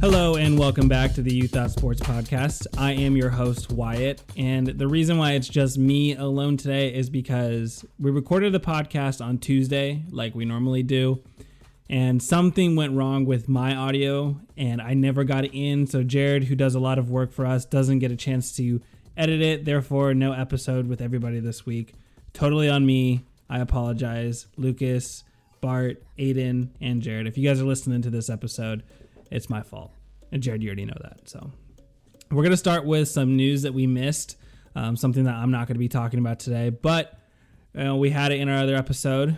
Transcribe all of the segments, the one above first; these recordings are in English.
Hello and welcome back to the You Thought Sports Podcast. I am your host, Wyatt, and the reason why it's just me alone today is because we recorded the podcast on Tuesday, like we normally do, and something went wrong with my audio, and I never got it in. So, Jared, who does a lot of work for us, doesn't get a chance to edit it. Therefore, no episode with everybody this week. Totally on me. I apologize. Lucas, Bart, Aiden, and Jared. If you guys are listening to this episode, it's my fault. And Jared, you already know that. So we're going to start with some news that we missed, um, something that I'm not going to be talking about today, but we had it in our other episode.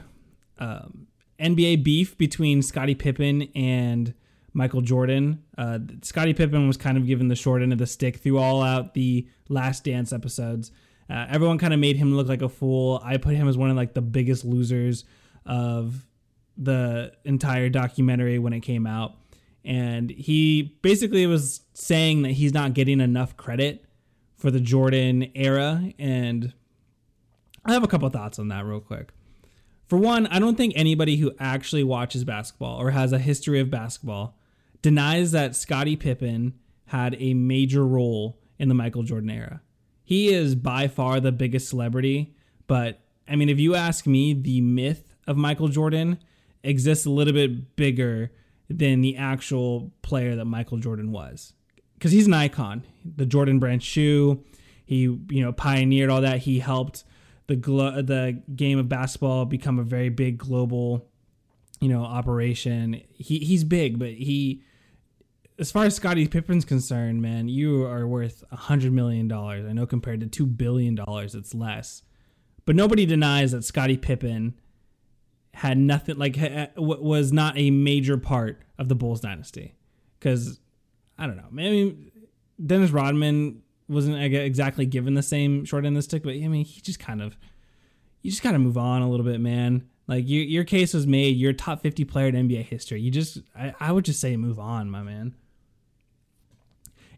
Um, NBA beef between Scottie Pippen and Michael Jordan. Uh, Scottie Pippen was kind of given the short end of the stick through all out the Last Dance episodes. Uh, everyone kind of made him look like a fool. I put him as one of like the biggest losers of the entire documentary when it came out and he basically was saying that he's not getting enough credit for the Jordan era and I have a couple thoughts on that real quick. For one, I don't think anybody who actually watches basketball or has a history of basketball denies that Scottie Pippen had a major role in the Michael Jordan era. He is by far the biggest celebrity, but I mean, if you ask me, the myth of Michael Jordan exists a little bit bigger than the actual player that Michael Jordan was. Because he's an icon. The Jordan brand shoe, he you know pioneered all that. He helped the glo- the game of basketball become a very big global, you know, operation. He he's big, but he as far as Scottie Pippen's concerned, man, you are worth a hundred million dollars. I know compared to two billion dollars, it's less. But nobody denies that Scottie Pippen had nothing like was not a major part of the Bulls dynasty because I don't know. I mean, Dennis Rodman wasn't exactly given the same short end of the stick, but I mean he just kind of you just got to move on a little bit, man. Like your your case was made. You're a top fifty player in NBA history. You just I, I would just say move on, my man.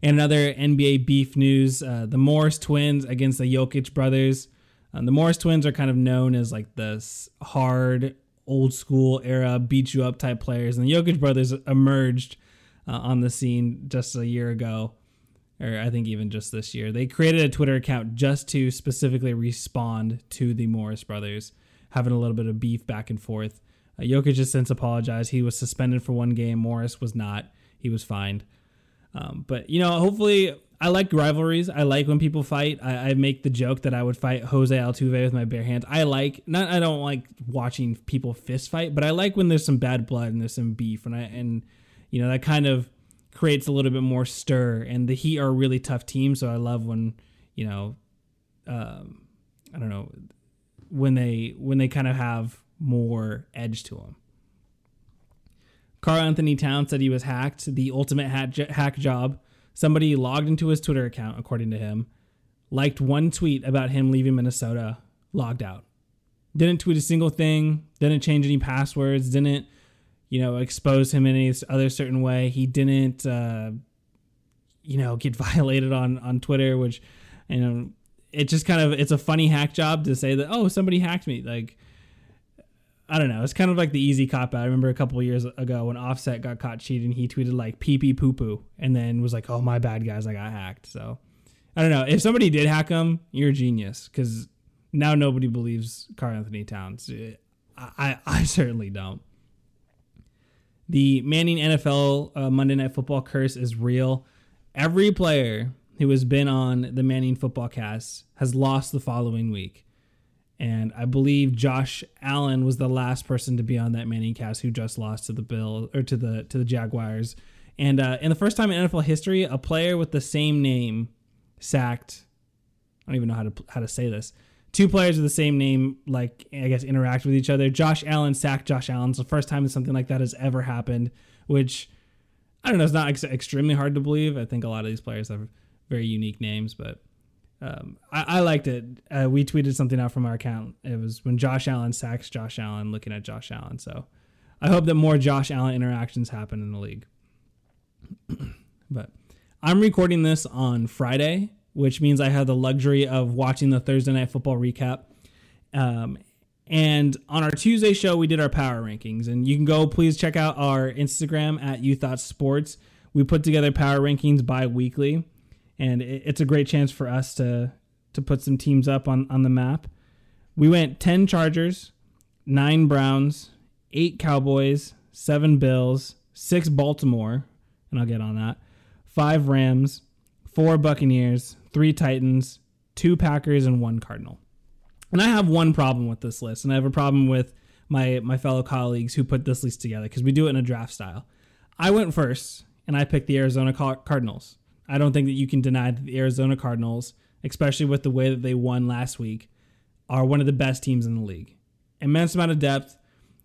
And another NBA beef news: uh, the Morris twins against the Jokic brothers. Um, the Morris twins are kind of known as like the hard old school era beat you up type players. And the Jokic brothers emerged uh, on the scene just a year ago, or I think even just this year. They created a Twitter account just to specifically respond to the Morris brothers having a little bit of beef back and forth. Uh, Jokic has since apologized. He was suspended for one game. Morris was not. He was fined. Um, but you know, hopefully, I like rivalries. I like when people fight. I, I, make the joke that I would fight Jose Altuve with my bare hands. I like not. I don't like watching people fist fight, but I like when there's some bad blood and there's some beef, and I and you know that kind of creates a little bit more stir. And the Heat are a really tough team, so I love when you know, um, I don't know, when they when they kind of have more edge to them. Karl-Anthony Towns said he was hacked. The ultimate hack job Somebody logged into his Twitter account, according to him, liked one tweet about him leaving Minnesota, logged out. Didn't tweet a single thing, didn't change any passwords, didn't, you know, expose him in any other certain way. He didn't, uh, you know, get violated on, on Twitter, which, you know, it just kind of, it's a funny hack job to say that, oh, somebody hacked me. Like, I don't know. It's kind of like the easy cop out. I remember a couple years ago when Offset got caught cheating, he tweeted like pee pee poo poo and then was like, oh, my bad, guys. I got hacked. So I don't know. If somebody did hack him, you're a genius because now nobody believes Karl-Anthony Towns. I, I, I, certainly don't. The Manning NFL uh, Monday Night Football curse is real. Every player who has been on the Manning football cast has lost the following week and I believe Josh Allen was the last person to be on that Manning cast who just lost to the Bill or to the to the Jaguars. And uh, in the first time in NFL history, a player with the same name sacked. I don't even know how to how to say this. Two players with the same name, like I guess, interact with each other. Josh Allen sacked Josh Allen. It's the first time that something like that has ever happened. Which I don't know. It's not ex- extremely hard to believe. I think a lot of these players have very unique names, but um, I, I, liked it. Uh, we tweeted something out from our account. It was when Josh Allen sacks Josh Allen, looking at Josh Allen. So I hope that more Josh Allen interactions happen in the league. but I'm recording this on Friday, which means I have the luxury of watching the Thursday night football recap. Um, and on our Tuesday show, we did our power rankings, and you can go please check out our Instagram at You Thought Sports we put together power rankings bi-weekly and it's a great chance for us to to put some teams up on on the map. We went 10 Chargers, 9 Browns, 8 Cowboys, 7 Bills, 6 Baltimore, and I'll get on that. 5 Rams, 4 Buccaneers, 3 Titans, 2 Packers and 1 Cardinal. And I have one problem with this list, and I have a problem with my my fellow colleagues who put this list together because we do it in a draft style. I went first, and I picked the Arizona Cardinals. I don't think that you can deny that the Arizona Cardinals, especially with the way that they won last week, are one of the best teams in the league. Immense amount of depth.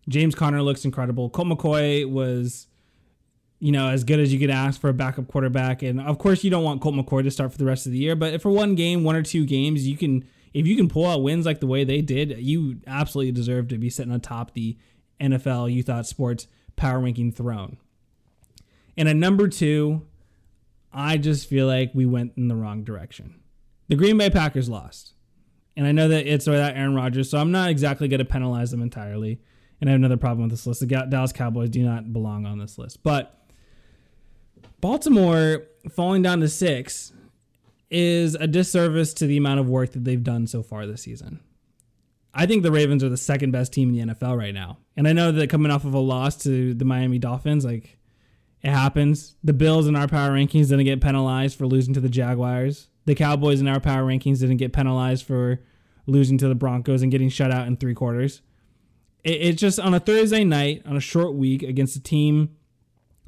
James Conner looks incredible. Colt McCoy was, you know, as good as you could ask for a backup quarterback. And of course, you don't want Colt McCoy to start for the rest of the year. But for one game, one or two games, you can, if you can pull out wins like the way they did, you absolutely deserve to be sitting on top the NFL You Thought Sports power ranking throne. And at number two, I just feel like we went in the wrong direction. The Green Bay Packers lost. And I know that it's without Aaron Rodgers, so I'm not exactly going to penalize them entirely. And I have another problem with this list. The Dallas Cowboys do not belong on this list. But Baltimore falling down to six is a disservice to the amount of work that they've done so far this season. I think the Ravens are the second best team in the NFL right now. And I know that coming off of a loss to the Miami Dolphins, like it happens. The Bills in our power rankings didn't get penalized for losing to the Jaguars. The Cowboys in our power rankings didn't get penalized for losing to the Broncos and getting shut out in three quarters. It, it's just on a Thursday night, on a short week against a team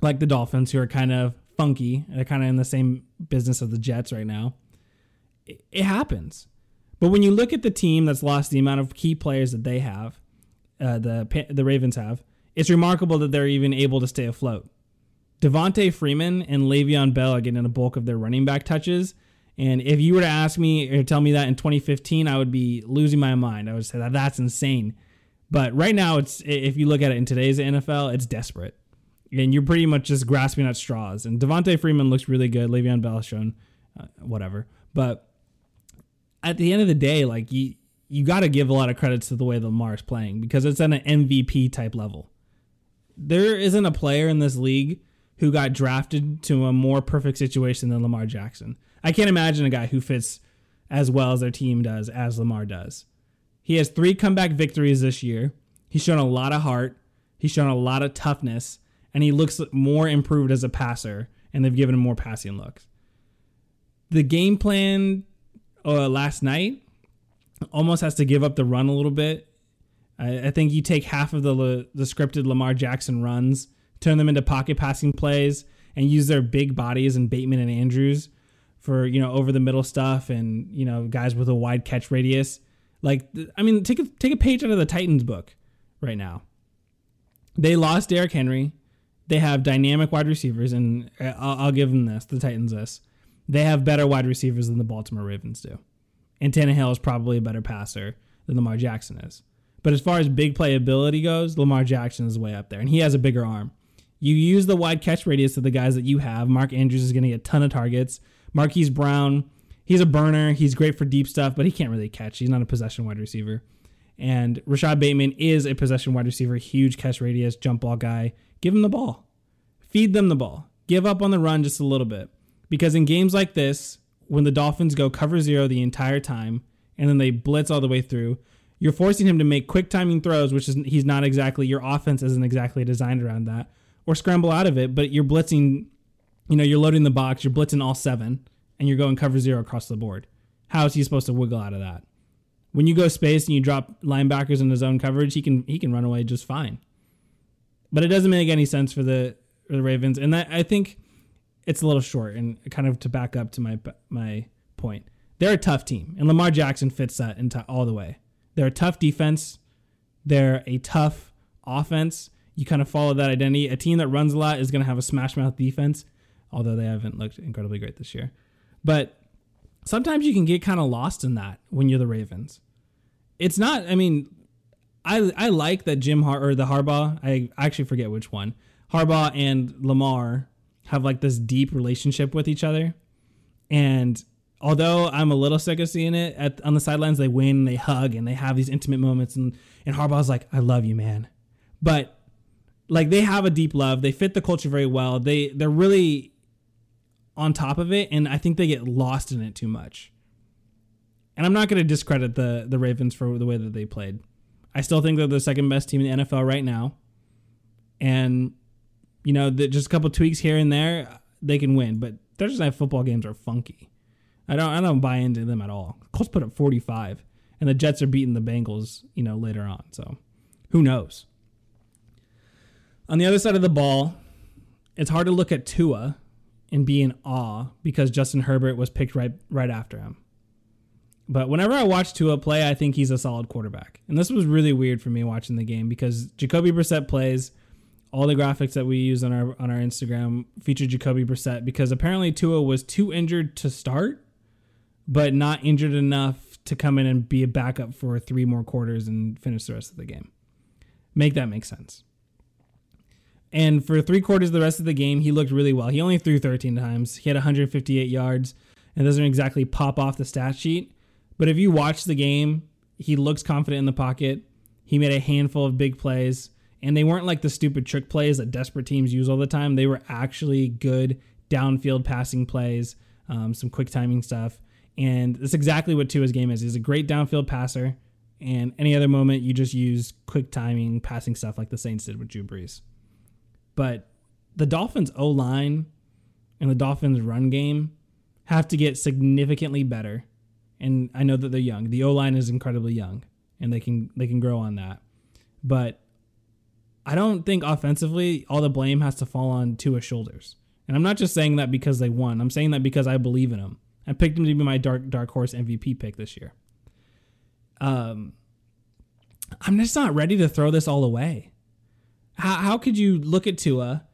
like the Dolphins, who are kind of funky, they're kind of in the same business as the Jets right now. It, it happens. But when you look at the team that's lost the amount of key players that they have, uh, the the Ravens have, it's remarkable that they're even able to stay afloat. Devonta Freeman and Le'Veon Bell are getting a bulk of their running back touches. And if you were to ask me or tell me that in 2015, I would be losing my mind. I would say that that's insane. But right now, it's if you look at it in today's NFL, it's desperate, and you're pretty much just grasping at straws. And Devonta Freeman looks really good. Le'Veon Bell shown uh, whatever, but at the end of the day, like you, you got to give a lot of credits to the way Lamar is playing because it's at an MVP type level. There isn't a player in this league who got drafted to a more perfect situation than Lamar Jackson. I can't imagine a guy who fits as well as their team does as Lamar does. He has three comeback victories this year. He's shown a lot of heart. He's shown a lot of toughness, and he looks more improved as a passer. And they've given him more passing looks. The game plan uh, last night almost has to give up the run a little bit. I, I think you take half of the the scripted Lamar Jackson runs turn them into pocket passing plays, and use their big bodies and Bateman and Andrews for you know over the middle stuff and you know guys with a wide catch radius. Like I mean, take a take a page out of the Titans book right now. They lost Derrick Henry. They have dynamic wide receivers, and uh, I'll, I'll give them this: the Titans this. They have better wide receivers than the Baltimore Ravens do, and Tannehill is probably a better passer than Lamar Jackson is. But as far as big playability goes, Lamar Jackson is way up there, and he has a bigger arm. You use the wide catch radius of the guys that you have. Mark Andrews is going to get a ton of targets. Marquise Brown, he's a burner. He's great for deep stuff, but he can't really catch. He's not a possession wide receiver. And Rashod Bateman is a possession wide receiver, huge catch radius, jump ball guy. Give him the ball. Feed them the ball. Give up on the run just a little bit. Because in games like this, when the Dolphins go cover zero the entire time and then they blitz all the way through, you're forcing him to make quick timing throws, which is he's not exactly your offense isn't exactly designed around that or scramble out of it, but you're blitzing, you know, you're loading the box, you're blitzing all seven, and you're going cover zero across the board. How is he supposed to wiggle out of that? When you go space and you drop linebackers in his zone coverage, he can he can run away just fine. But it doesn't make any sense for the for the Ravens, and that, I think it's a little short. And kind of to back up to my my point, they're a tough team, and Lamar Jackson fits that into all the way. They're a tough defense. They're a tough offense you kind of follow that identity. A team that runs a lot is going to have a smash mouth defense, although they haven't looked incredibly great this year. But sometimes you can get kind of lost in that when you're the Ravens. It's not. I mean, I I like that Jim Har or the Harbaugh. I actually forget which one. Harbaugh and Lamar have like this deep relationship with each other, and although I'm a little sick of seeing it at, on the sidelines, they win, they hug, and they have these intimate moments, and and Harbaugh's like, "I love you, man," but like they have a deep love. They fit the culture very well. They they're really on top of it, and I think they get lost in it too much. And I'm not going to discredit the the Ravens for the way that they played. I still think they're the second best team in the NFL right now. And you know, the, just a couple tweaks here and there, they can win. But Thursday night football games are funky. I don't I don't buy into them at all. Colts put up 45, and the Jets are beating the Bengals, you know, later on. So who knows? On the other side of the ball, it's hard to look at Tua and be in awe because Justin Herbert was picked right right after him. But whenever I watch Tua play, I think he's a solid quarterback. And this was really weird for me watching the game because Jacoby Brissett plays. All the graphics that we use on our on our Instagram feature Jacoby Brissett because apparently Tua was too injured to start, but not injured enough to come in and be a backup for three more quarters and finish the rest of the game. Make that make sense. And for three quarters of the rest of the game, he looked really well. He only threw 13 times. He had 158 yards and doesn't exactly pop off the stat sheet. But if you watch the game, he looks confident in the pocket. He made a handful of big plays, and they weren't like the stupid trick plays that desperate teams use all the time. They were actually good downfield passing plays, um, some quick timing stuff. And that's exactly what Tua's game is. He's a great downfield passer. And any other moment, you just use quick timing, passing stuff like the Saints did with Drew Brees. But the Dolphins' O line and the Dolphins' run game have to get significantly better. And I know that they're young. The O line is incredibly young, and they can they can grow on that. But I don't think offensively all the blame has to fall on Tua's shoulders. And I'm not just saying that because they won. I'm saying that because I believe in them. I picked him to be my dark dark horse MVP pick this year. Um, I'm just not ready to throw this all away. How how could you look at Tua,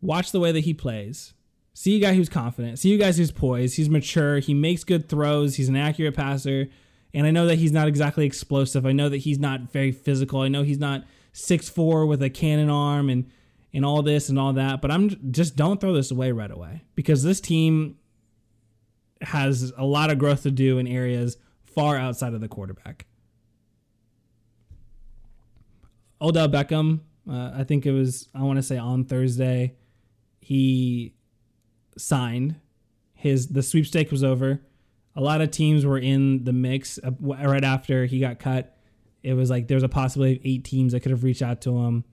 watch the way that he plays, see a guy who's confident, see a guy who's poised, he's mature, he makes good throws, he's an accurate passer, and I know that he's not exactly explosive. I know that he's not very physical. I know he's not six four with a cannon arm and and all this and all that. But I'm just don't throw this away right away because this team has a lot of growth to do in areas far outside of the quarterback. Odell Beckham, uh, I think it was I want to say on Thursday, he signed his the sweepstake was over. A lot of teams were in the mix uh, right after he got cut. It was like there was a possibility of eight teams that could have reached out to him.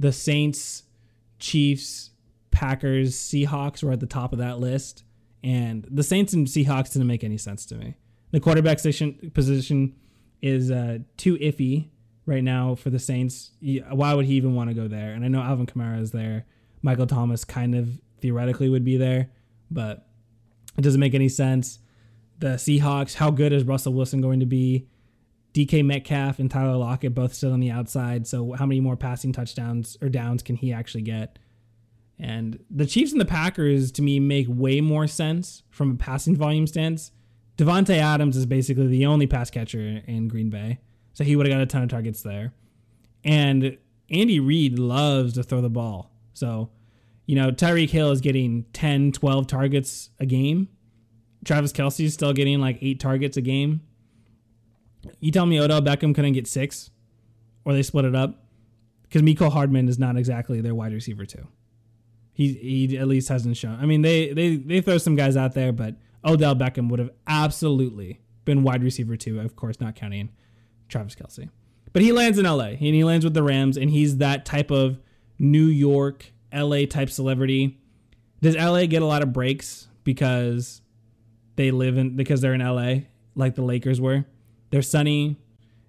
The Saints, Chiefs, Packers, Seahawks were at the top of that list, and the Saints and Seahawks didn't make any sense to me. The quarterback position position is uh, too iffy right now for the Saints. Why would he even want to go there? And I know Alvin Kamara is there. Michael Thomas kind of theoretically would be there, but it doesn't make any sense. The Seahawks, how good is Russell Wilson going to be? DK Metcalf and Tyler Lockett both still on the outside. So how many more passing touchdowns or downs can he actually get? And the Chiefs and the Packers to me make way more sense from a passing volume stance. Davante Adams is basically the only pass catcher in Green Bay. So he would have got a ton of targets there. And Andy Reid loves to throw the ball. So, you know, Tyreek Hill is getting 10, 12 targets a game. Travis Kelce is still getting like eight targets a game. You tell me Odell Beckham couldn't get six, or they split it up, because Mecole Hardman is not exactly their wide receiver too. He he at least hasn't shown. I mean, they they they throw some guys out there, but Odell Beckham would have absolutely been wide receiver two. Of course, not counting Travis Kelce. But he lands in LA and he lands with the Rams, and he's that type of New York, LA type celebrity. Does LA get a lot of breaks because they live in because they're in LA like the Lakers were? They're sunny.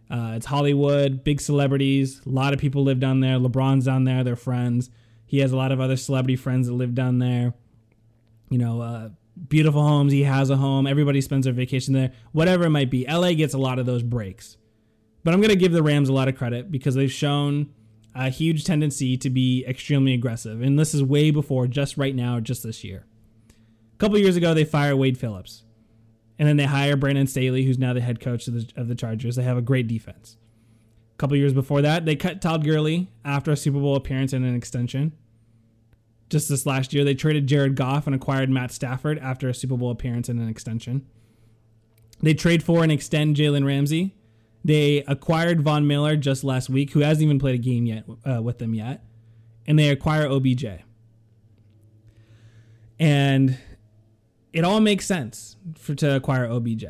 Uh, it's Hollywood, big celebrities. A lot of people live down there. LeBron's down there. They're friends. He has a lot of other celebrity friends that live down there. You know, uh, beautiful homes. He has a home. Everybody spends their vacation there. Whatever it might be, LA gets a lot of those breaks. But I'm going to give the Rams a lot of credit because they've shown a huge tendency to be extremely aggressive. And this is way before just right now, just this year. A couple years ago, they fired Wade Phillips. And then they hire Brandon Staley, who's now the head coach of the, of the Chargers. They have a great defense. A couple years before that, they cut Todd Gurley after a Super Bowl appearance and an extension. Just this last year, they traded Jared Goff and acquired Matt Stafford after a Super Bowl appearance and an extension. They trade for and extend Jalen Ramsey they acquired Von Miller just last week, who hasn't even played a game yet uh, with them yet, and they acquire OBJ. And it all makes sense for to acquire OBJ.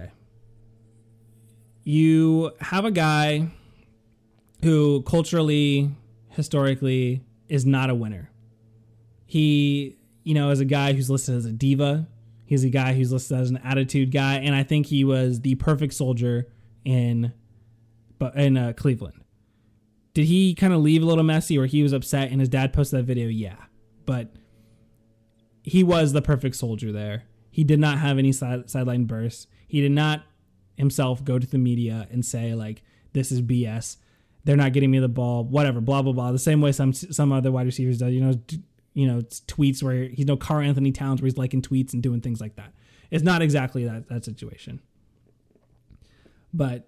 You have a guy who culturally, historically, is not a winner. He, you know, is a guy who's listed as a diva. He's a guy who's listed as an attitude guy, and I think he was the perfect soldier in, but in uh, Cleveland. Did he kind of leave a little messy, or he was upset and his dad posted that video? Yeah, but he was the perfect soldier there. He did not have any side, sideline bursts. He did not himself go to the media and say like, "This is BS." they're not getting me the ball, whatever, blah blah blah. The same way some some other wide receivers do. You know, you know, tweets where he's no Karl-Anthony Towns where he's liking tweets and doing things like that. It's not exactly that that situation. But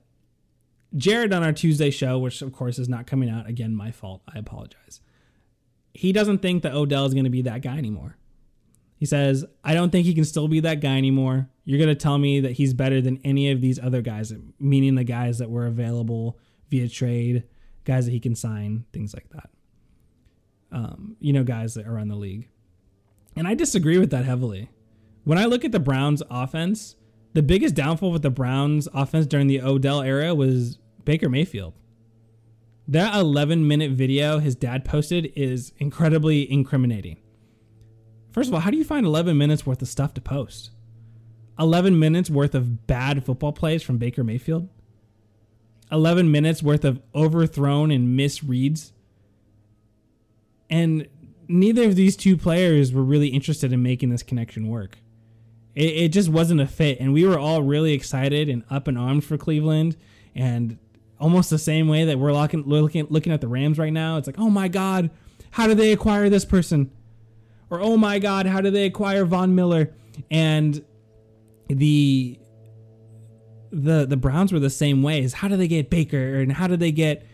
Jared on our Tuesday show, which of course is not coming out again, my fault. I apologize. He doesn't think that Odell is going to be that guy anymore. He says, I don't think he can still be that guy anymore. You're going to tell me that he's better than any of these other guys, meaning the guys that were available via trade, guys that he can sign, things like that. Um, you know, guys that are around the league. And I disagree with that heavily. When I look at the Browns offense, the biggest downfall with the Browns offense during the Odell era was Baker Mayfield. That 11 minute video his dad posted is incredibly incriminating. First of all, how do you find 11 minutes worth of stuff to post? 11 minutes worth of bad football plays from Baker Mayfield? 11 minutes worth of overthrown and misreads. And neither of these two players were really interested in making this connection work. It, it just wasn't a fit. And we were all really excited and up and armed for Cleveland. And almost the same way that we're looking, looking, looking at the Rams right now, it's like, oh my God, how do they acquire this person? Or oh my God, how do they acquire Von Miller? And the the the Browns were the same way. Is how do they get Baker and how do they get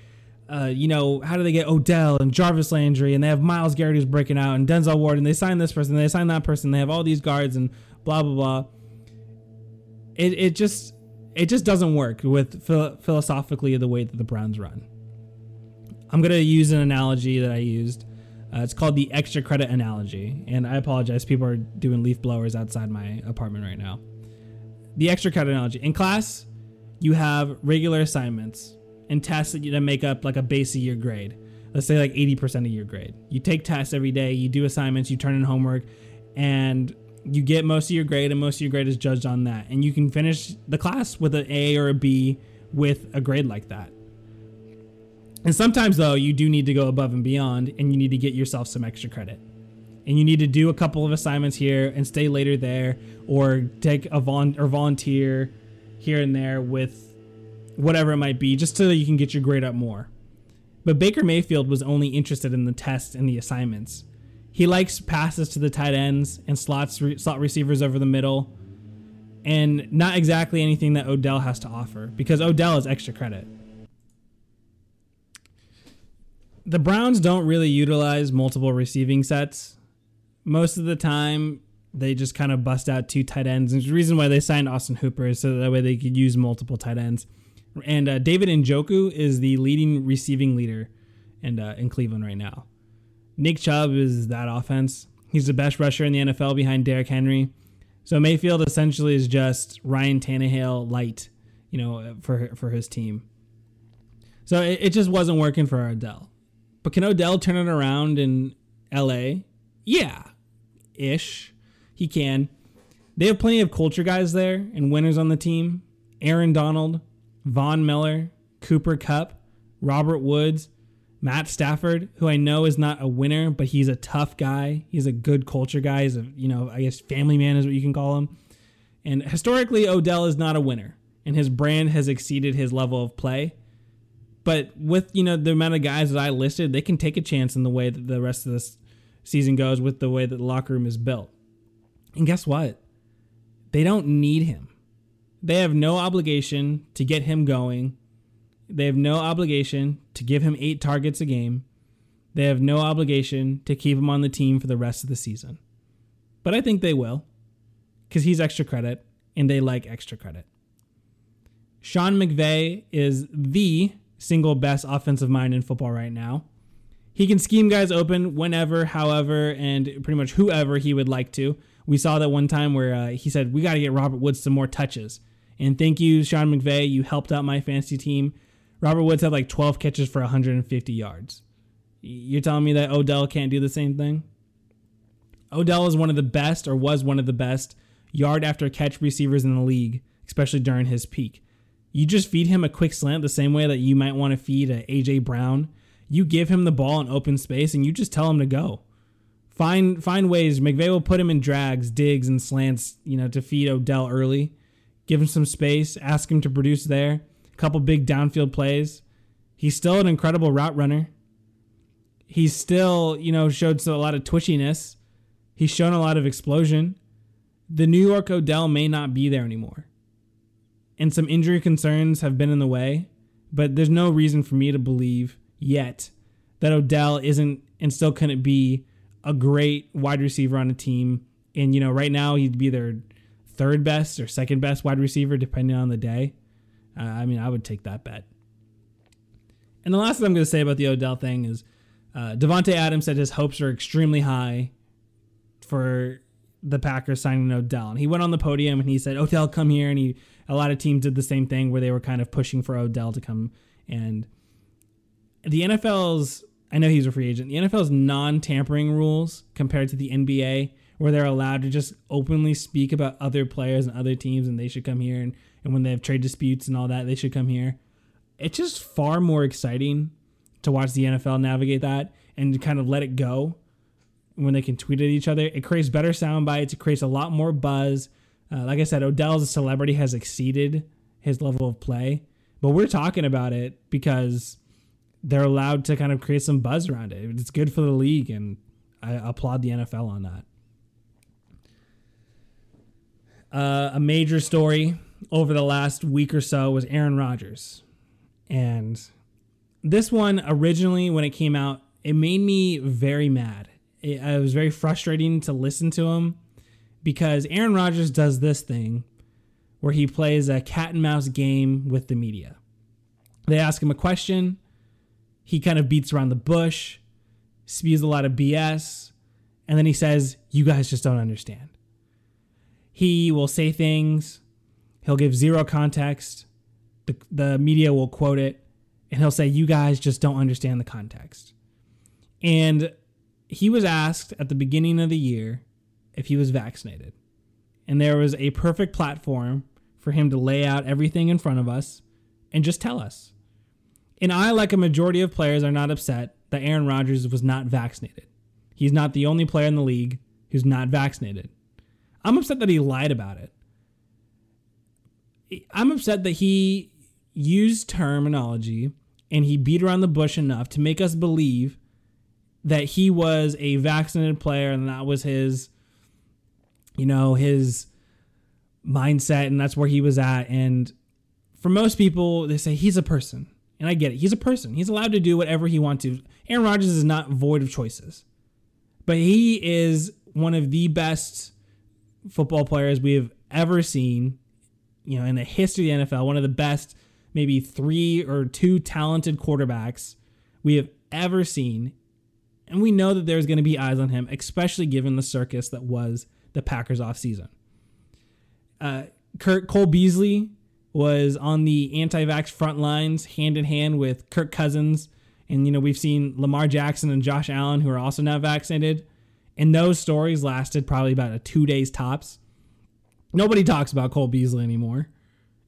uh, you know, how do they get Odell and Jarvis Landry and they have Myles Garrett who's breaking out and Denzel Ward and they sign this person, they sign that person, they have all these guards and blah blah blah. It it just it just doesn't work with philosophically the way that the Browns run. I'm gonna use an analogy that I used. Uh, it's called the extra credit analogy, and I apologize. People are doing leaf blowers outside my apartment right now the extra credit analogy. In class, you have regular assignments and tests that you make up like a base of your grade. Let's say like 80% of your grade. You take tests every day, you do assignments, you turn in homework, and you get most of your grade, and most of your grade is judged on that. And you can finish the class with an A or a B with a grade like that. And sometimes, though, you do need to go above and beyond, and you need to get yourself some extra credit and you need to do a couple of assignments here and stay later there or take a vol- or volunteer here and there with whatever it might be just so that you can get your grade up more. But Baker Mayfield was only interested in the tests and the assignments. He likes passes to the tight ends and slots re- slot receivers over the middle and not exactly anything that Odell has to offer because Odell is extra credit. The Browns don't really utilize multiple receiving sets most of the time they just kind of bust out two tight ends. And the reason why they signed Austin Hooper is so that way they could use multiple tight ends. And uh, David Njoku is the leading receiving leader in, uh, in Cleveland right now. Nick Chubb is that offense. He's the best rusher in the NFL behind Derrick Henry. So Mayfield essentially is just Ryan Tannehill light, you know, for for his team. So it, it just wasn't working for Odell. But can Odell turn it around in LA? Yeah, ish. He can. They have plenty of culture guys there and winners on the team. Aaron Donald, Von Miller, Cooper Kupp, Robert Woods, Matt Stafford, who I know is not a winner, but he's a tough guy. He's a good culture guy. He's a, you know, I guess family man is what you can call him. And historically, Odell is not a winner, and his brand has exceeded his level of play. But with, you know, the amount of guys that I listed, they can take a chance in the way that the rest of this season goes with the way that the locker room is built. And guess what? They don't need him. They have no obligation to get him going. They have no obligation to give him eight targets a game. They have no obligation to keep him on the team for the rest of the season. But I think they will because he's extra credit and they like extra credit. Sean McVay is the single best offensive mind in football right now. He can scheme guys open whenever, however, and pretty much whoever he would like to. We saw that one time where uh, he said, We got to get Robert Woods some more touches. And thank you, Sean McVay. You helped out my fantasy team. Robert Woods had like 12 catches for 150 yards. You're telling me that Odell can't do the same thing? Odell is one of the best, or was one of the best, yard after catch receivers in the league, especially during his peak. You just feed him a quick slant the same way that you might want to feed a AJ Brown. You give him the ball in open space and you just tell him to go. Find find ways. McVay will put him in drags, digs, and slants, you know, to feed Odell early. Give him some space, ask him to produce there. Couple big downfield plays. He's still an incredible route runner. He's still, you know, showed a lot of twitchiness. He's shown a lot of explosion. The New York Odell may not be there anymore and some injury concerns have been in the way, but there's no reason for me to believe yet that Odell isn't and still couldn't be a great wide receiver on a team. And, you know, right now he'd be their third best or second best wide receiver, depending on the day. I mean, I would take that bet. And the last thing I'm going to say about the Odell thing is uh, Davante Adams said his hopes are extremely high for the Packers signing Odell. And he went on the podium and he said, Odell, come here. And he a lot of teams did the same thing where they were kind of pushing for Odell to come. And the NFL's, I know he's a free agent, the NFL's non tampering rules compared to the NBA, where they're allowed to just openly speak about other players and other teams and they should come here. And, and when they have trade disputes and all that, they should come here. It's just far more exciting to watch the NFL navigate that and kind of let it go when they can tweet at each other. It creates better sound bites. It creates a lot more buzz. Uh, like I said, Odell's celebrity has exceeded his level of play, but we're talking about it because they're allowed to kind of create some buzz around it. It's good for the league, and I applaud the NFL on that. Uh, a major story over the last week or so was Aaron Rodgers. And this one, originally, when it came out, it made me very mad. It, it was very frustrating to listen to him because Aaron Rodgers does this thing where he plays a cat and mouse game with the media. They ask him a question, he kind of beats around the bush, spews a lot of BS, and then he says, You guys just don't understand. He will say things, he'll give zero context, the, the media will quote it, and he'll say, You guys just don't understand the context. And he was asked at the beginning of the year if he was vaccinated. And there was a perfect platform for him to lay out everything in front of us and just tell us. And I, like a majority of players, are not upset that Aaron Rodgers was not vaccinated. He's not the only player in the league who's not vaccinated. I'm upset that he lied about it. I'm upset that he used terminology and he beat around the bush enough to make us believe that he was a vaccinated player and that was his you know, his mindset and that's where he was at. And for most people, they say he's a person. And I get it. He's a person. He's allowed to do whatever he wants to. Aaron Rodgers is not void of choices. But he is one of the best football players we have ever seen, you know, in the history of the NFL, one of the best maybe three or two talented quarterbacks we have ever seen. And we know that there's going to be eyes on him, especially given the circus that was the Packers offseason. Uh, Kurt Cole Beasley was on the anti-vax front lines, hand in hand with Kirk Cousins, and you know we've seen Lamar Jackson and Josh Allen who are also now vaccinated, and those stories lasted probably about a two days tops. Nobody talks about Cole Beasley anymore,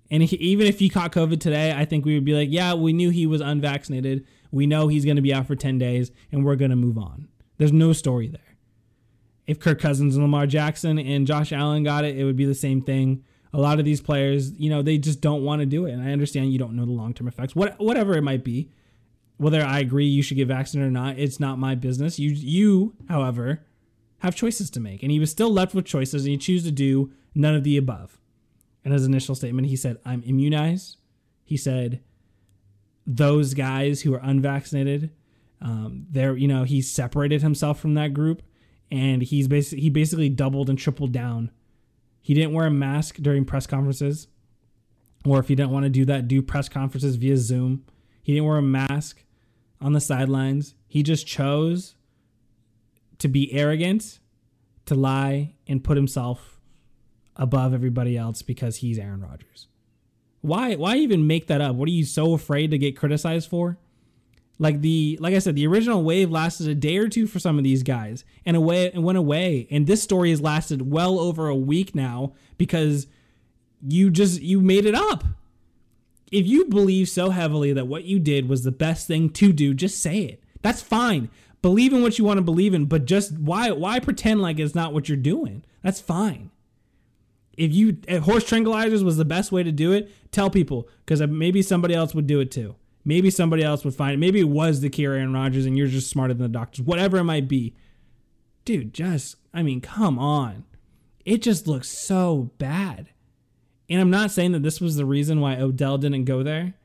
and he, even if he caught COVID today, I think we would be like, yeah, we knew he was unvaccinated. We know he's going to be out for ten days, and we're going to move on. There's no story there if Kirk Cousins and Lamar Jackson and Josh Allen got it, it would be the same thing. A lot of these players, you know, they just don't want to do it. And I understand you don't know the long term effects, what, whatever it might be. Whether I agree you should get vaccinated or not, it's not my business. You, you, however, have choices to make. And he was still left with choices, and he chose to do none of the above. In his initial statement, he said, I'm immunized. He said, those guys who are unvaccinated, um, there, you know, he separated himself from that group and he's basically he basically doubled and tripled down. He didn't wear a mask during press conferences, or if he didn't want to do that, do press conferences via Zoom. He didn't wear a mask on the sidelines. He just chose to be arrogant, to lie and put himself above everybody else because he's Aaron Rodgers. Why why even make that up? What are you so afraid to get criticized for? Like the like I said, the original wave lasted a day or two for some of these guys and away and went away. And this story has lasted well over a week now because you just you made it up. If you believe so heavily that what you did was the best thing to do, just say it. That's fine. Believe in what you want to believe in, but just why why pretend like it's not what you're doing? That's fine if you if horse tranquilizers was the best way to do it, tell people because maybe somebody else would do it too. Maybe somebody else would find it. Maybe it was the cure Aaron Rodgers and you're just smarter than the doctors. Whatever it might be. Dude, just I mean, come on. It just looks so bad. And I'm not saying that this was the reason why Odell didn't go there,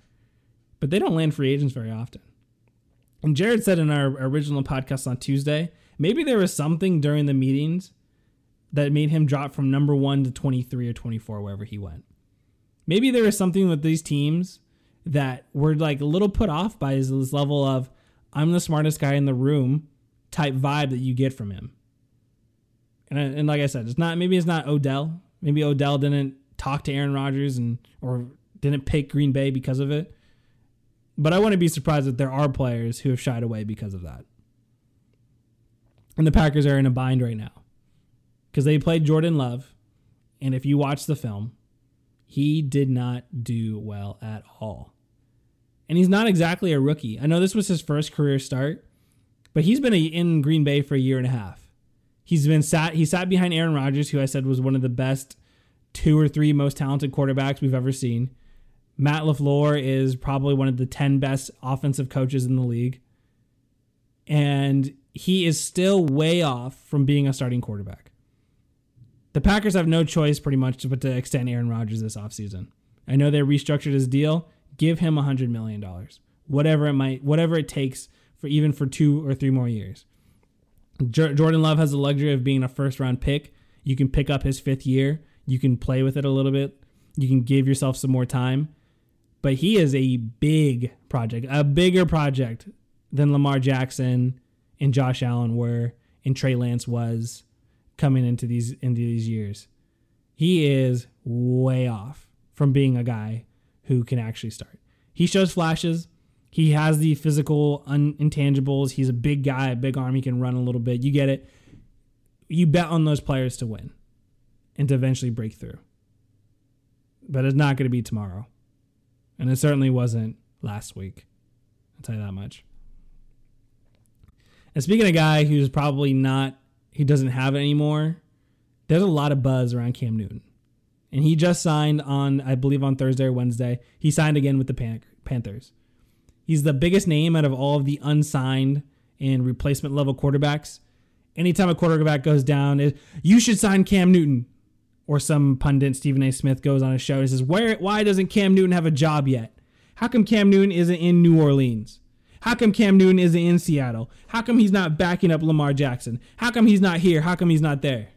but they don't land free agents very often. And Jared said in our original podcast on Tuesday, maybe there was something during the meetings that made him drop from number one to 23 or 24, wherever he went. Maybe there was something with these teams that were like a little put off by his, this level of I'm the smartest guy in the room type vibe that you get from him. And, and like I said, it's not maybe it's not Odell. Maybe Odell didn't talk to Aaron Rodgers and or didn't pick Green Bay because of it. But I wouldn't be surprised if there are players who have shied away because of that. And the Packers are in a bind right now because they played Jordan Love, and if you watch the film, he did not do well at all. And he's not exactly a rookie. I know this was his first career start, but he's been in Green Bay for a year and a half. He's been sat he sat behind Aaron Rodgers, who I said was one of the best two or three most talented quarterbacks we've ever seen. Matt LaFleur is probably one of the 10 best offensive coaches in the league. And he is still way off from being a starting quarterback. The Packers have no choice pretty much but to extend Aaron Rodgers this offseason. I know they restructured his deal. Give him $100 million. Whatever it might, whatever it takes for even for two or three more years. J- Jordan Love has the luxury of being a first round pick. You can pick up his fifth year. You can play with it a little bit. You can give yourself some more time. But he is a big project, a bigger project than Lamar Jackson and Josh Allen were and Trey Lance was coming into these into these years. He is way off from being a guy who can actually start. He shows flashes. He has the physical un- intangibles. He's a big guy, a big arm. He can run a little bit. You get it. You bet on those players to win and to eventually break through. But it's not going to be tomorrow. And it certainly wasn't last week. I'll tell you that much. And speaking of a guy who's probably not he doesn't have it anymore, there's a lot of buzz around Cam Newton. And he just signed on, I believe, on Thursday or Wednesday. He signed again with the Pan- Panthers. He's the biggest name out of all of the unsigned and replacement level quarterbacks. Anytime a quarterback goes down, is you should sign Cam Newton. Or some pundit, Stephen A. Smith, goes on a show and says, Where why doesn't Cam Newton have a job yet? How come Cam Newton isn't in New Orleans? How come Cam Newton isn't in Seattle? How come he's not backing up Lamar Jackson? How come he's not here? How come he's not there?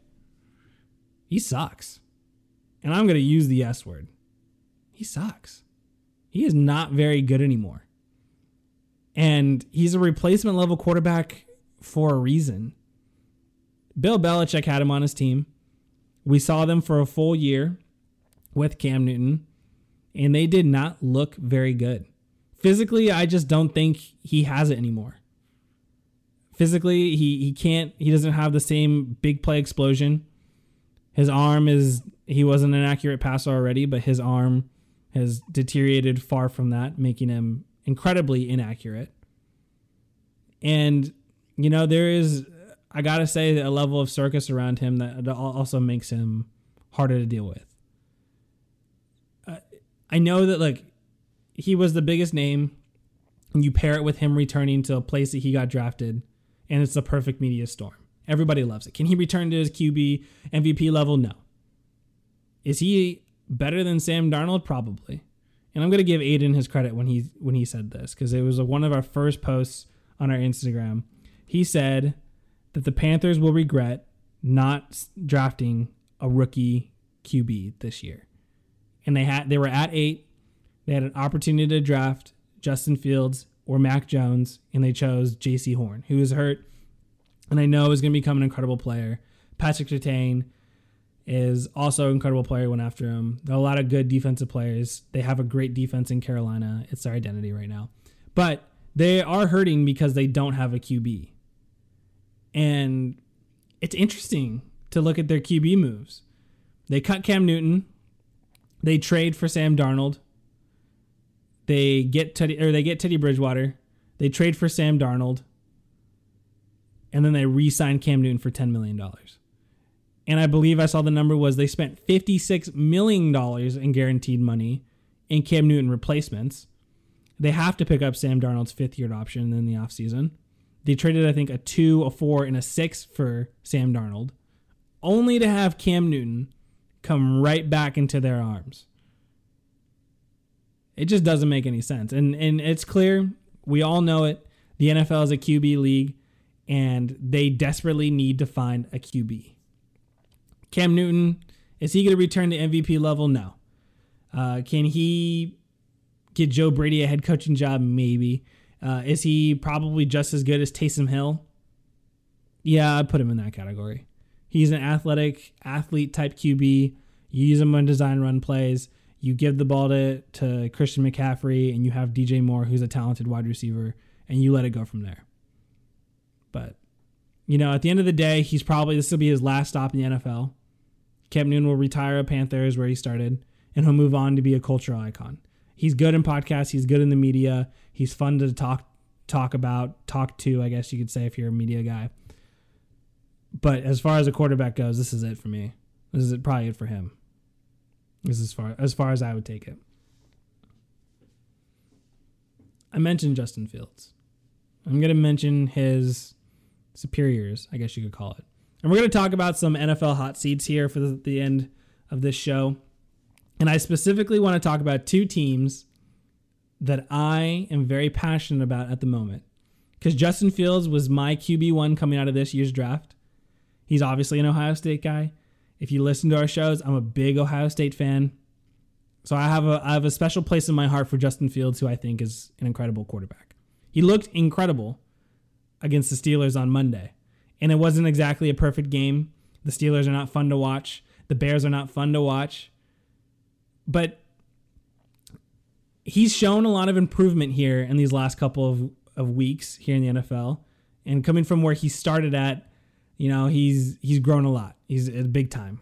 He sucks. And I'm going to use the S word. He sucks. He is not very good anymore. And he's a replacement level quarterback for a reason. Bill Belichick had him on his team. We saw them for a full year with Cam Newton, and they did not look very good. Physically, I just don't think he has it anymore. Physically, he he can't. He doesn't have the same big play explosion. His arm is he wasn't an accurate passer already, but his arm has deteriorated far from that, making him incredibly inaccurate. And you know, there is I got to say a level of circus around him that also makes him harder to deal with. Uh, I know that like he was the biggest name. And you pair it with him returning to a place that he got drafted, and it's the perfect media storm. Everybody loves it. Can he return to his QB MVP level? No. Is he better than Sam Darnold? Probably. And I'm to give Aiden his credit when he when he said this because it was a, one of our first posts on our Instagram. He said that the Panthers will regret not drafting a rookie QB this year. And they had they were at 8 they had an opportunity to draft Justin Fields or Mac Jones, and they chose Jaycee Horn, who was hurt, and I know is going to become an incredible player. Patrick Surtain is also an incredible player. Went after him. There are a lot of good defensive players. They have a great defense in Carolina. It's their identity right now, but they are hurting because they don't have a QB. And it's interesting to look at their QB moves. They cut Cam Newton. They trade for Sam Darnold. They get Teddy or they get Teddy Bridgewater. They trade for Sam Darnold. And then they re-sign Cam Newton for $10 million. And I believe I saw the number was they spent $56 million in guaranteed money in Cam Newton replacements. They have to pick up Sam Darnold's fifth year option in the offseason. They traded, I think, a two, a four, and a six for Sam Darnold, only to have Cam Newton come right back into their arms. It just doesn't make any sense. And and it's clear, we all know it. The NFL is a QB league, and they desperately need to find a QB. Cam Newton, is he going to return to MVP level? No. Uh, can he get Joe Brady a head coaching job? Maybe. Uh, is he probably just as good as Taysom Hill? Yeah, I'd put him in that category. He's an athletic, athlete type QB. You use him on design run plays. You give the ball to, to Christian McCaffrey, and you have DJ Moore, who's a talented wide receiver, and you let it go from there. But, you know, at the end of the day, he's probably, this will be his last stop in the NFL. Cam Newton will retire at Panthers, where he started, and he'll move on to be a cultural icon. He's good in podcasts. He's good in the media. He's fun to talk talk about, talk to. I guess you could say if you're a media guy. But as far as a quarterback goes, this is it for me. This is probably it for him. This is as far as far as I would take it. I mentioned Justin Fields. I'm going to mention his superiors, I guess you could call it. And we're going to talk about some NFL hot seats here for the, the end of this show. And I specifically want to talk about two teams that I am very passionate about at the moment. Because Justin Fields was my QB1 coming out of this year's draft. He's obviously an Ohio State guy. If you listen to our shows, I'm a big Ohio State fan. So I have a I have a special place in my heart for Justin Fields, who I think is an incredible quarterback. He looked incredible against the Steelers on Monday. And it wasn't exactly a perfect game. The Steelers are not fun to watch. The Bears are not fun to watch. But he's shown a lot of improvement here in these last couple of, of weeks here in the NFL. And coming from where he started at, you know, he's he's grown a lot. He's a big time.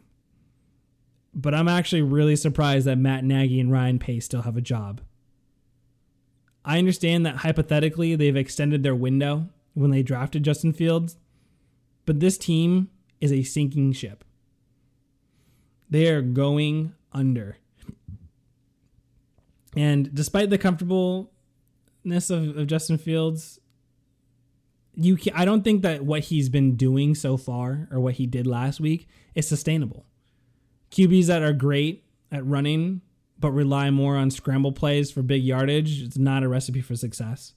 But I'm actually really surprised that Matt Nagy and Ryan Pace still have a job. I understand that hypothetically they've extended their window when they drafted Justin Fields, but this team is a sinking ship. They are going under. And despite the comfortableness of, of Justin Fields, you can, I don't think that what he's been doing so far or what he did last week is sustainable. QBs that are great at running but rely more on scramble plays for big yardage, it's not a recipe for success.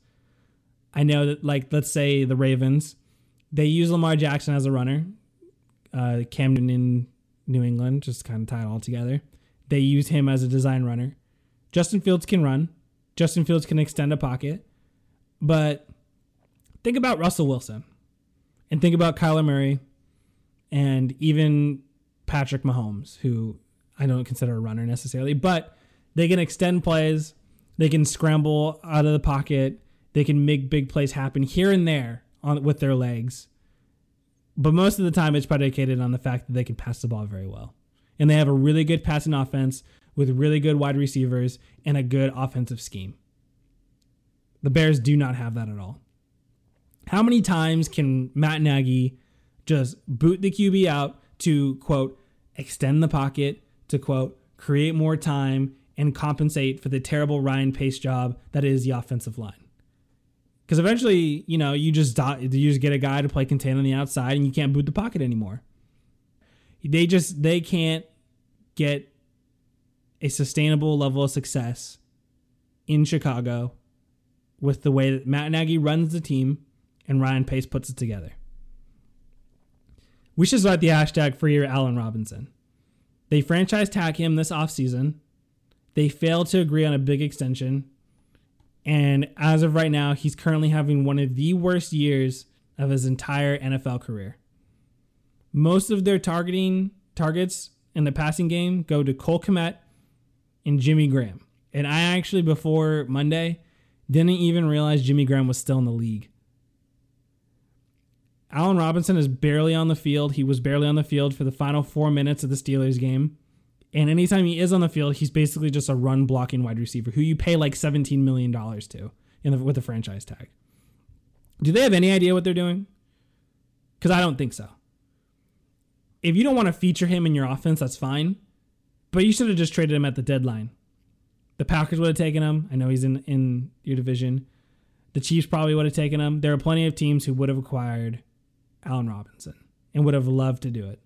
I know that, like, let's say the Ravens, they use Lamar Jackson as a runner. Uh, Camden in New England, just kind of tie it all together. They use him as a design runner. Justin Fields can run. Justin Fields can extend a pocket. But think about Russell Wilson and think about Kyler Murray and even Patrick Mahomes, who I don't consider a runner necessarily, but they can extend plays. They can scramble out of the pocket. They can make big plays happen here and there on with their legs. But most of the time, it's predicated on the fact that they can pass the ball very well. And they have a really good passing offense with really good wide receivers and a good offensive scheme. The Bears do not have that at all. How many times can Matt Nagy just boot the QB out to quote extend the pocket to quote create more time and compensate for the terrible Ryan Pace job that is the offensive line? Because eventually, you know, you just you just get a guy to play contain on the outside, and you can't boot the pocket anymore. They just they can't get a sustainable level of success in Chicago with the way that Matt Nagy runs the team and Ryan Pace puts it together. We should start the hashtag free Allen Robinson. They franchise tag him this offseason. They failed to agree on a big extension. And as of right now, he's currently having one of the worst years of his entire NFL career. Most of their targeting targets in the passing game go to Cole Kmet and Jimmy Graham. And I actually, before Monday, didn't even realize Jimmy Graham was still in the league. Allen Robinson is barely on the field. He was barely on the field for the final four minutes of the Steelers game. And anytime he is on the field, he's basically just a run blocking wide receiver who you pay like $17 million to the, with a franchise tag. Do they have any idea what they're doing? Because I don't think so. If you don't want to feature him in your offense, that's fine. But you should have just traded him at the deadline. The Packers would have taken him. I know he's in, in your division. The Chiefs probably would have taken him. There are plenty of teams who would have acquired Allen Robinson and would have loved to do it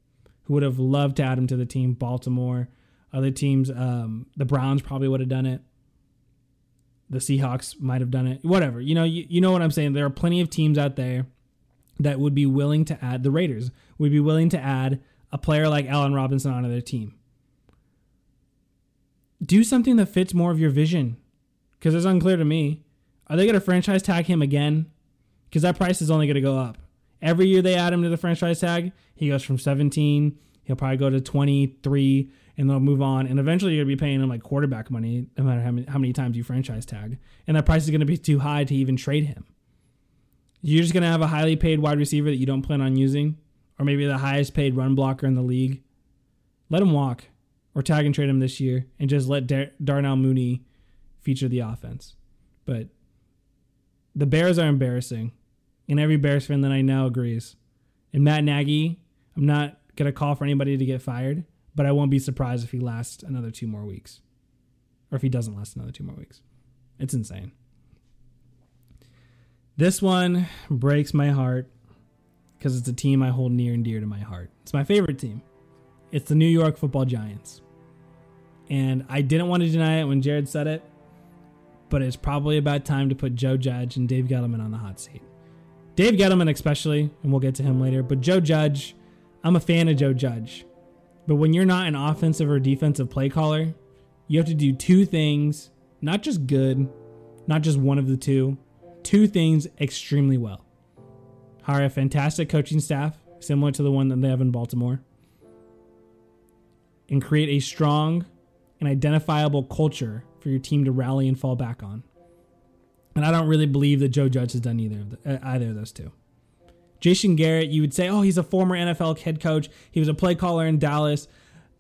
who would have loved to add him to the team. Baltimore, other teams, um, the Browns probably would have done it. The Seahawks might have done it. Whatever. You know, you, you know what I'm saying. There are plenty of teams out there that would be willing to add the Raiders would be willing to add a player like Allen Robinson onto their team. Do something that fits more of your vision. Because it's unclear to me. Are they going to franchise tag him again? Because that price is only going to go up. Every year they add him to the franchise tag, he goes from 17, he'll probably go to 23, and they'll move on. And eventually you're going to be paying him like quarterback money, no matter how many, how many times you franchise tag. And that price is going to be too high to even trade him. You're just going to have a highly paid wide receiver that you don't plan on using, or maybe the highest paid run blocker in the league. Let him walk, or tag and trade him this year, and just let Dar- Darnell Mooney feature the offense. But the Bears are embarrassing and every Bears fan that I know agrees. And Matt Nagy, I'm not going to call for anybody to get fired, but I won't be surprised if he lasts another two more weeks. Or if he doesn't last another two more weeks. It's insane. This one breaks my heart because it's a team I hold near and dear to my heart. It's my favorite team. It's the New York Football Giants. And I didn't want to deny it when Jared said it, but it's probably about time to put Joe Judge and Dave Gettleman on the hot seat. Dave Gettleman, especially, and we'll get to him later. But Joe Judge, I'm a fan of Joe Judge. But when you're not an offensive or defensive play caller, you have to do two things, not just good, not just one of the two, two things extremely well. Hire a fantastic coaching staff, similar to the one that they have in Baltimore, and create a strong and identifiable culture for your team to rally and fall back on. And I don't really believe that Joe Judge has done either of the, uh, either of those two. Jason Garrett, you would say, oh, he's a former NFL head coach. He was a play caller in Dallas,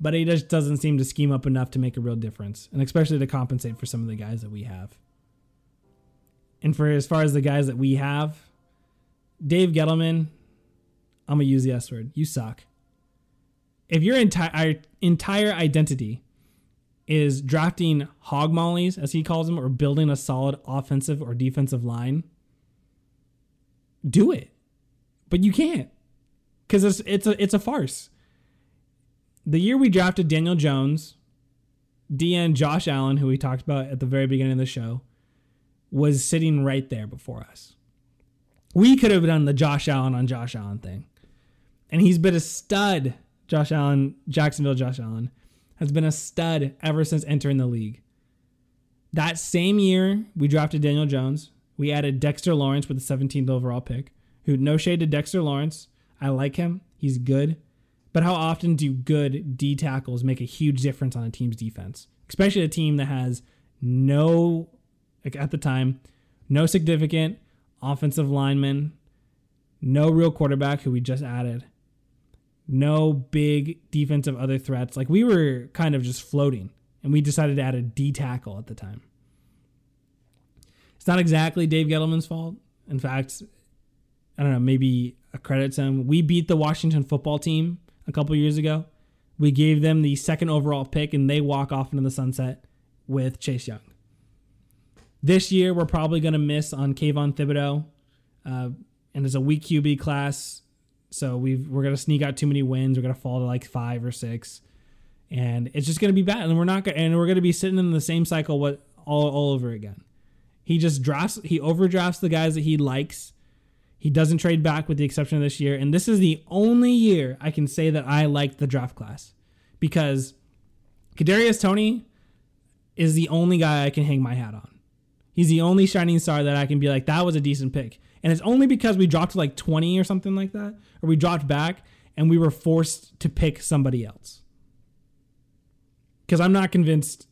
but he just doesn't seem to scheme up enough to make a real difference, and especially to compensate for some of the guys that we have. And for as far as the guys that we have, Dave Gettleman, I'm gonna use the S word. You suck. If your entire entire identity is drafting hog mollies, as he calls them, or building a solid offensive or defensive line, do it. But you can't because it's it's a it's a farce. The year we drafted Daniel Jones, DN Josh Allen, who we talked about at the very beginning of the show, was sitting right there before us. We could have done the Josh Allen on Josh Allen thing. And he's been a stud, Josh Allen, Jacksonville Josh Allen has been a stud ever since entering the league. That same year, we drafted Daniel Jones. We added Dexter Lawrence with the 17th overall pick, who no shade to Dexter Lawrence. I like him. He's good. But how often do good D tackles make a huge difference on a team's defense? Especially a team that has no, like at the time, no significant offensive lineman, no real quarterback who we just added, no big defensive other threats. Like we were kind of just floating, and we decided to add a D tackle at the time. It's not exactly Dave Gettleman's fault. In fact, I don't know, maybe a credit to him. We beat the Washington football team a couple years ago. We gave them the second overall pick, and they walk off into the sunset with Chase Young. This year, we're probably going to miss on Kayvon Thibodeaux, uh, and it's a weak QB class. So we've we're gonna sneak out too many wins. We're gonna fall to like five or six, and it's just gonna be bad. And we're not gonna and we're gonna be sitting in the same cycle what all all over again. He just drafts he overdrafts the guys that he likes. He doesn't trade back with the exception of this year. And this is the only year I can say that I liked the draft class because Kadarius Toney is the only guy I can hang my hat on. He's the only shining star that I can be like that was a decent pick. And it's only because we dropped to like 20 or something like that, or we dropped back and we were forced to pick somebody else. Because I'm not convinced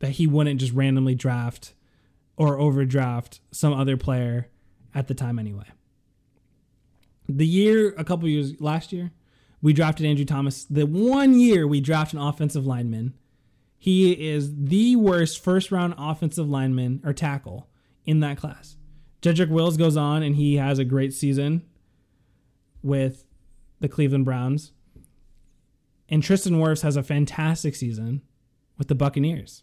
that he wouldn't just randomly draft or overdraft some other player at the time anyway. The year, a couple years last year, we drafted Andrew Thomas. The one year we drafted an offensive lineman, he is the worst first round offensive lineman or tackle in that class. Jedrick Wills goes on and he has a great season with the Cleveland Browns. And Tristan Wirfs has a fantastic season with the Buccaneers.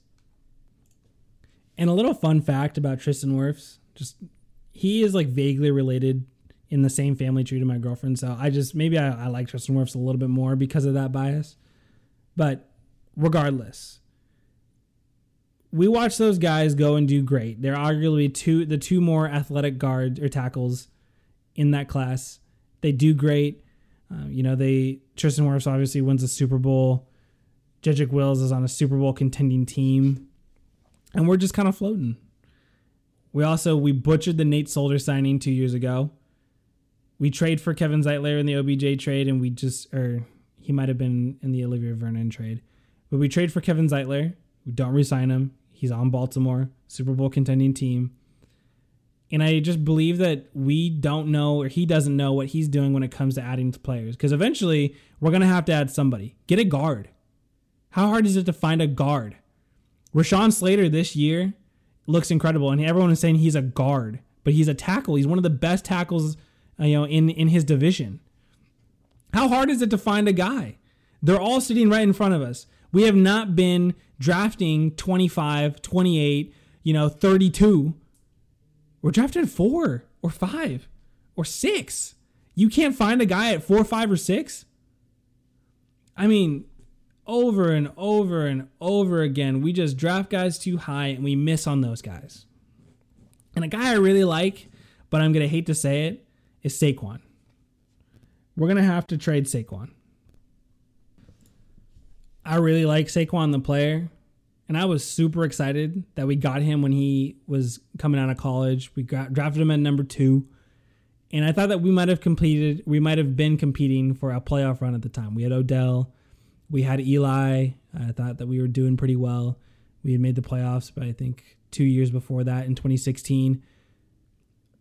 And a little fun fact about Tristan Wirfs, just he is like vaguely related in the same family tree to my girlfriend. So I just maybe I, I like Tristan Wirfs a little bit more because of that bias. But regardless, we watch those guys go and do great. They're arguably two the two more athletic guards or tackles in that class. They do great. Uh, you know, they Tristan Wirfs obviously wins a Super Bowl. Jedrick Wills is on a Super Bowl contending team, and we're just kind of floating. We also we butchered the Nate Solder signing two years ago. We trade for Kevin Zeitler in the OBJ trade, and we just or he might have been in the Olivier Vernon trade, but we trade for Kevin Zeitler. We don't resign him. He's on Baltimore, Super Bowl contending team. And I just believe that we don't know, or he doesn't know what he's doing when it comes to adding players. Because eventually, we're going to have to add somebody. Get a guard. How hard is it to find a guard? Rashawn Slater this year looks incredible, and everyone is saying he's a guard, but he's a tackle. He's one of the best tackles, uh, you know, in in his division. How hard is it to find a guy? They're all sitting right in front of us. We have not been drafting 25, 28, you know, 32 we're drafting four or five or six. You can't find a guy at four, five, or six. I mean, over and over and over again, we just draft guys too high and we miss on those guys. And a guy I really like, but I'm going to hate to say it, is Saquon. We're going to have to trade Saquon. I really like Saquon the player and I was super excited that we got him when he was coming out of college. We got, drafted him at number two, and I thought that we might have completed, we might have been competing for a playoff run at the time. We had Odell, we had Eli. I thought that we were doing pretty well. We had made the playoffs, but I think two years before that in 2016.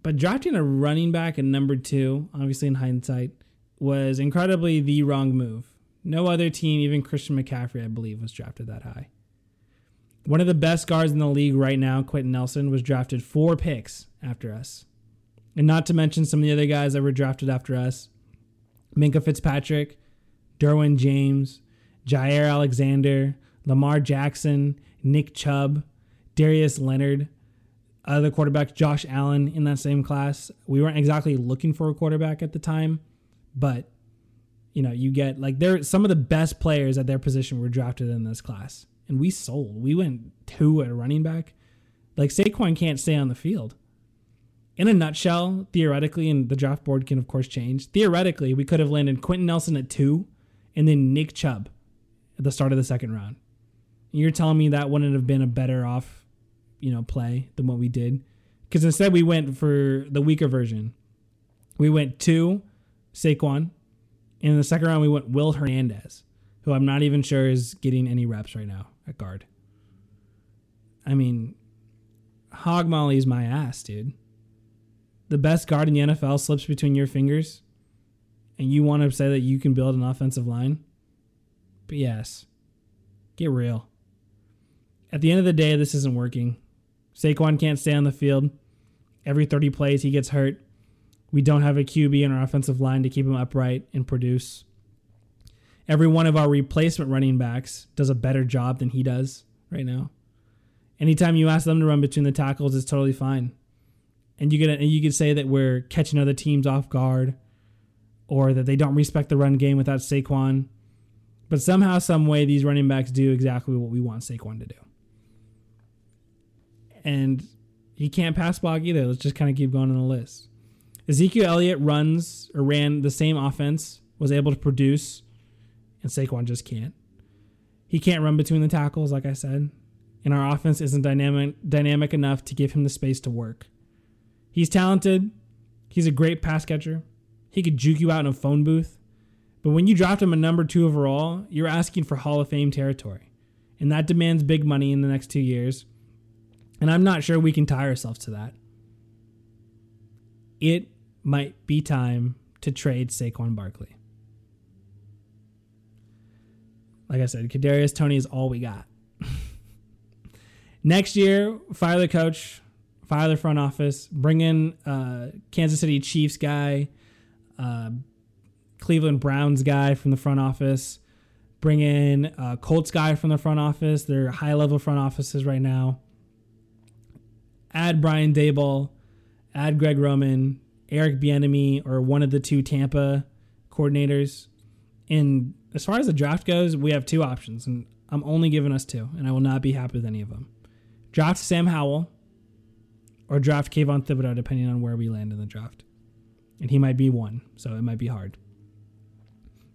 But drafting a running back at number two, obviously in hindsight, was incredibly the wrong move. No other team, even Christian McCaffrey, I believe, was drafted that high. One of the best guards in the league right now, Quenton Nelson, was drafted four picks after us. And not to mention some of the other guys that were drafted after us Minkah Fitzpatrick, Derwin James, Jaire Alexander, Lamar Jackson, Nick Chubb, Darius Leonard, other quarterbacks, Josh Allen in that same class. We weren't exactly looking for a quarterback at the time, but you know, you get like there some of the best players at their position were drafted in this class and we sold. We went two at a running back. Like Saquon can't stay on the field. In a nutshell, theoretically, and the draft board can of course change. Theoretically, we could have landed Quenton Nelson at two, and then Nick Chubb at the start of the second round. And you're telling me that wouldn't have been a better off, you know, play than what we did? Because instead we went for the weaker version. We went two, Saquon, in the second round we went Will Hernandez, who I'm not even sure is getting any reps right now at guard. I mean, hog molly's my ass, dude. The best guard in the NFL slips between your fingers, and you want to say that you can build an offensive line? But yes, get real. At the end of the day, this isn't working. Saquon can't stay on the field. Every 30 plays, he gets hurt. We don't have a QB in our offensive line to keep him upright and produce every one of our replacement running backs does a better job than he does right now. Anytime you ask them to run between the tackles, it's totally fine. And you get and you could say that we're catching other teams off guard, or that they don't respect the run game without Saquon. But somehow, some way, these running backs do exactly what we want Saquon to do. And he can't pass block either. Let's just kind of keep going on the list. Ezekiel Elliott runs or ran the same offense, was able to produce and Saquon just can't. He can't run between the tackles, like I said, and our offense isn't dynamic dynamic enough to give him the space to work. He's talented. He's a great pass catcher. He could juke you out in a phone booth, But when you draft him a number two overall, you're asking for Hall of Fame territory. And that demands big money in the next two years. And I'm not sure we can tie ourselves to that. It might be time to trade Saquon Barkley. Like I said, Kadarius Toney is all we got. Next year, fire the coach, fire the front office, bring in uh, Kansas City Chiefs guy, uh, Cleveland Browns guy from the front office, bring in a Colts guy from the front office. They're high level front offices right now. Add Brian Daboll, add Greg Roman, Eric Bieniemy, or one of the two Tampa coordinators. And as far as the draft goes, we have two options, and I'm only giving us two, and I will not be happy with any of them. Draft Sam Howell or draft Kayvon Thibodeaux, depending on where we land in the draft. And he might be one, so it might be hard.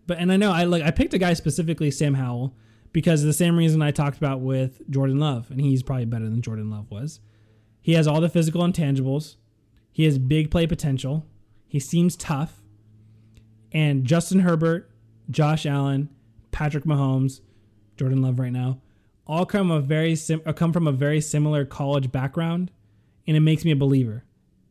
But and I know I like I picked a guy specifically, Sam Howell, because the same reason I talked about with Jordan Love, and he's probably better than Jordan Love was. He has all the physical intangibles. He has big play potential. He seems tough. And Justin Herbert, Josh Allen, Patrick Mahomes, Jordan Love right now, all come a very sim- uh, come from a very similar college background, and it makes me a believer.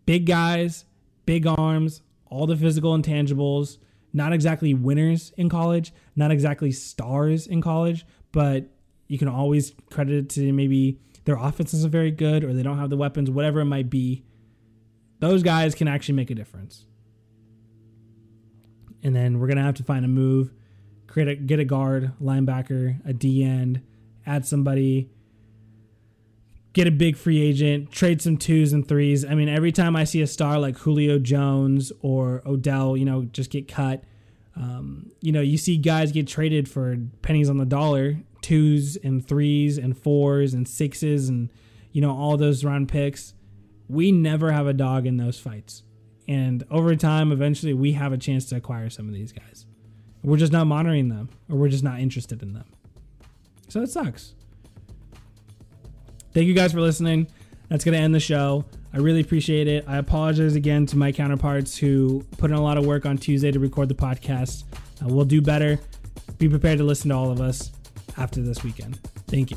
Big guys, big arms, all the physical intangibles. Not exactly winners in college, not exactly stars in college, but you can always credit it to maybe their offense isn't very good or they don't have the weapons, whatever it might be. Those guys can actually make a difference. And then we're gonna have to find a move, create a, get a guard, linebacker, a D end, add somebody, get a big free agent, trade some twos and threes. I mean, every time I see a star like Julio Jones or Odell, you know, just get cut. Um, you know, you see guys get traded for pennies on the dollar, twos and threes and fours and sixes and you know all those round picks. We never have a dog in those fights. And over time, eventually, we have a chance to acquire some of these guys. We're just not monitoring them, or we're just not interested in them. So it sucks. Thank you guys for listening. That's going to end the show. I really appreciate it. I apologize again to my counterparts who put in a lot of work on Tuesday to record the podcast. Uh, we'll do better. Be prepared to listen to all of us after this weekend. Thank you.